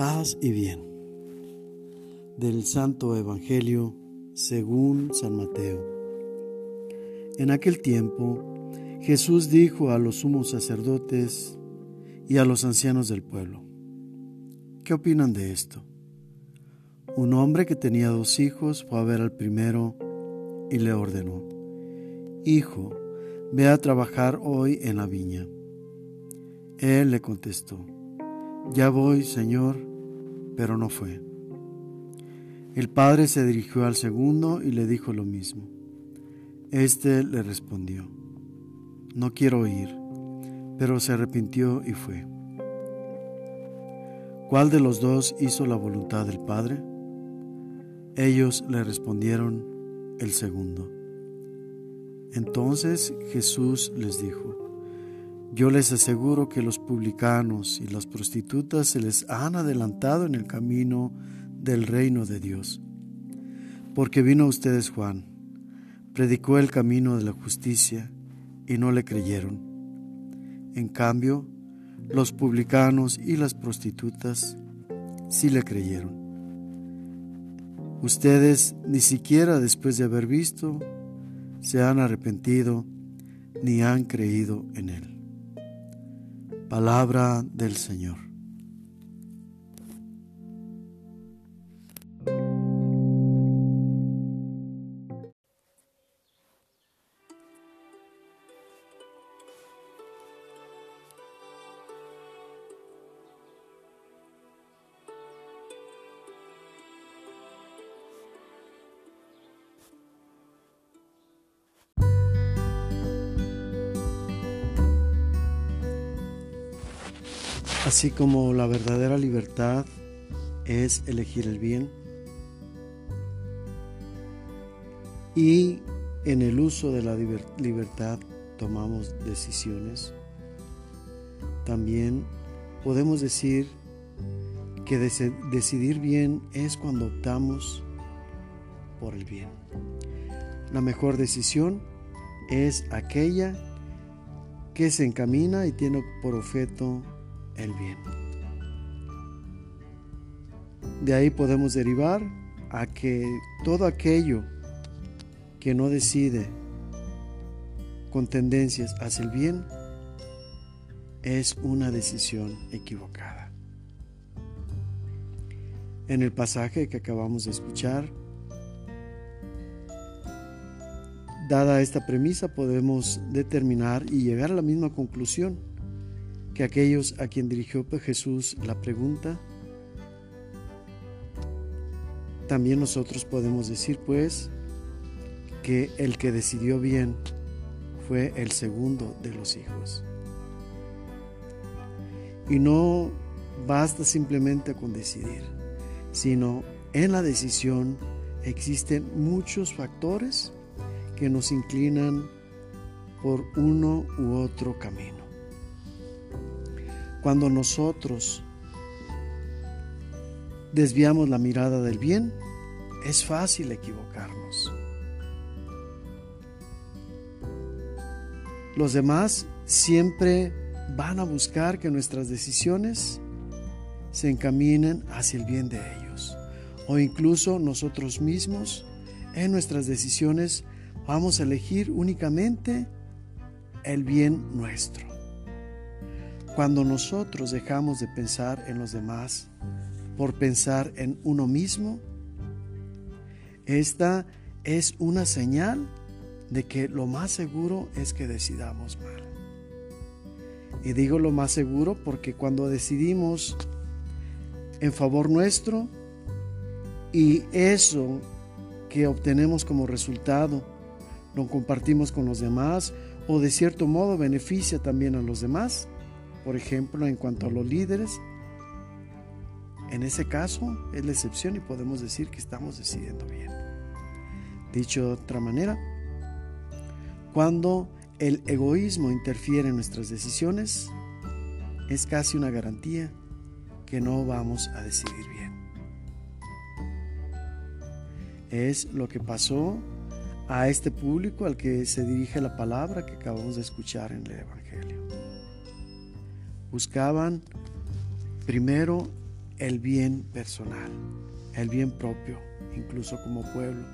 paz y bien. Del Santo Evangelio según San Mateo. En aquel tiempo, Jesús dijo a los sumos sacerdotes y a los ancianos del pueblo, ¿qué opinan de esto? Un hombre que tenía dos hijos fue a ver al primero y le ordenó, Hijo, ve a trabajar hoy en la viña. Él le contestó, Ya voy, Señor, pero no fue. El padre se dirigió al segundo y le dijo lo mismo. Este le respondió, No quiero ir, pero se arrepintió y fue. ¿Cuál de los dos hizo la voluntad del Padre? Ellos le respondieron, el segundo. Entonces Jesús les dijo, yo les aseguro que los publicanos y las prostitutas se les han adelantado en el camino del reino de Dios. Porque vino a ustedes Juan, predicó el camino de la justicia y no le creyeron. En cambio, los publicanos y las prostitutas sí le creyeron. Ustedes ni siquiera después de haber visto se han arrepentido ni han creído en Él. Palabra del Señor. Así como la verdadera libertad es elegir el bien y en el uso de la libertad tomamos decisiones, también podemos decir que decidir bien es cuando optamos por el bien. La mejor decisión es aquella que se encamina y tiene por objeto el bien. De ahí podemos derivar a que todo aquello que no decide con tendencias hacia el bien es una decisión equivocada. En el pasaje que acabamos de escuchar, dada esta premisa podemos determinar y llegar a la misma conclusión que aquellos a quien dirigió Jesús la pregunta, también nosotros podemos decir pues que el que decidió bien fue el segundo de los hijos. Y no basta simplemente con decidir, sino en la decisión existen muchos factores que nos inclinan por uno u otro camino. Cuando nosotros desviamos la mirada del bien, es fácil equivocarnos. Los demás siempre van a buscar que nuestras decisiones se encaminen hacia el bien de ellos. O incluso nosotros mismos en nuestras decisiones vamos a elegir únicamente el bien nuestro. Cuando nosotros dejamos de pensar en los demás por pensar en uno mismo, esta es una señal de que lo más seguro es que decidamos mal. Y digo lo más seguro porque cuando decidimos en favor nuestro y eso que obtenemos como resultado lo compartimos con los demás o de cierto modo beneficia también a los demás, por ejemplo, en cuanto a los líderes, en ese caso es la excepción y podemos decir que estamos decidiendo bien. Dicho de otra manera, cuando el egoísmo interfiere en nuestras decisiones, es casi una garantía que no vamos a decidir bien. Es lo que pasó a este público al que se dirige la palabra que acabamos de escuchar en el Evangelio buscaban primero el bien personal, el bien propio, incluso como pueblo.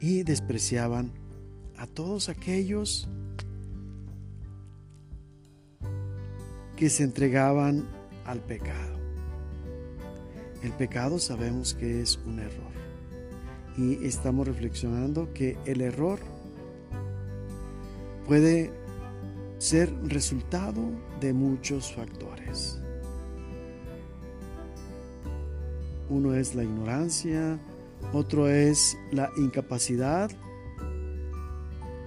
Y despreciaban a todos aquellos que se entregaban al pecado. El pecado sabemos que es un error. Y estamos reflexionando que el error puede ser resultado de muchos factores. Uno es la ignorancia, otro es la incapacidad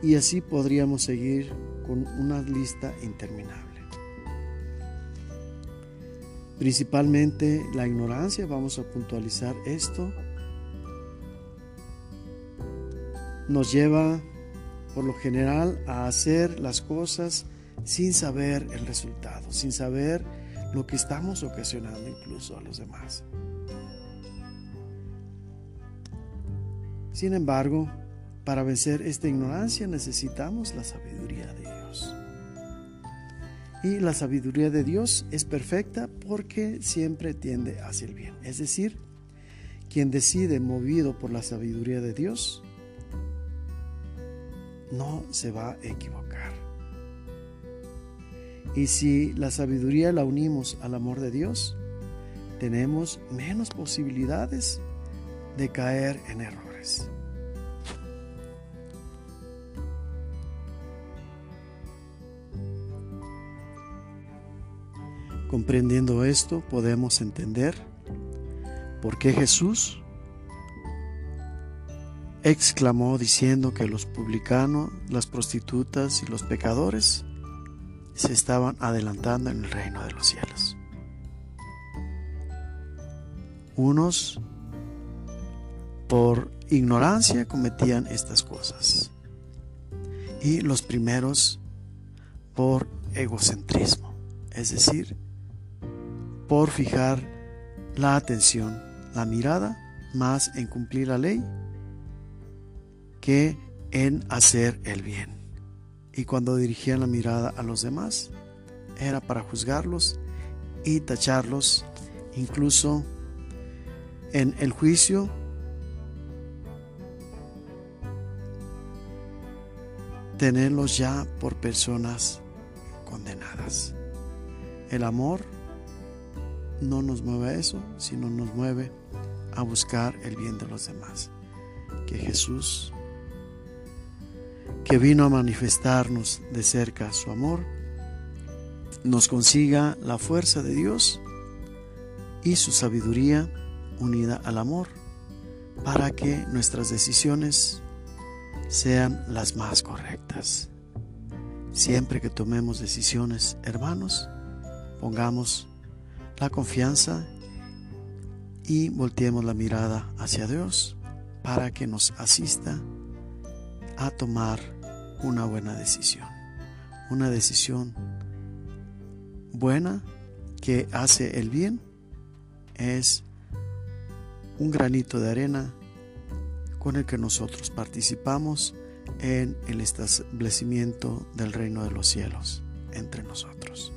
y así podríamos seguir con una lista interminable. Principalmente la ignorancia, vamos a puntualizar esto, nos lleva por lo general a hacer las cosas sin saber el resultado, sin saber lo que estamos ocasionando incluso a los demás. Sin embargo, para vencer esta ignorancia necesitamos la sabiduría de Dios. Y la sabiduría de Dios es perfecta porque siempre tiende hacia el bien. Es decir, quien decide movido por la sabiduría de Dios no se va a equivocar. Y si la sabiduría la unimos al amor de Dios, tenemos menos posibilidades de caer en errores. Comprendiendo esto, podemos entender por qué Jesús exclamó diciendo que los publicanos, las prostitutas y los pecadores se estaban adelantando en el reino de los cielos. Unos por ignorancia cometían estas cosas y los primeros por egocentrismo, es decir, por fijar la atención, la mirada más en cumplir la ley que en hacer el bien. Y cuando dirigían la mirada a los demás, era para juzgarlos y tacharlos, incluso en el juicio tenerlos ya por personas condenadas. El amor no nos mueve a eso, sino nos mueve a buscar el bien de los demás. Que Jesús que vino a manifestarnos de cerca su amor, nos consiga la fuerza de Dios y su sabiduría unida al amor para que nuestras decisiones sean las más correctas. Siempre que tomemos decisiones, hermanos, pongamos la confianza y volteemos la mirada hacia Dios para que nos asista a tomar una buena decisión. Una decisión buena que hace el bien es un granito de arena con el que nosotros participamos en el establecimiento del reino de los cielos entre nosotros.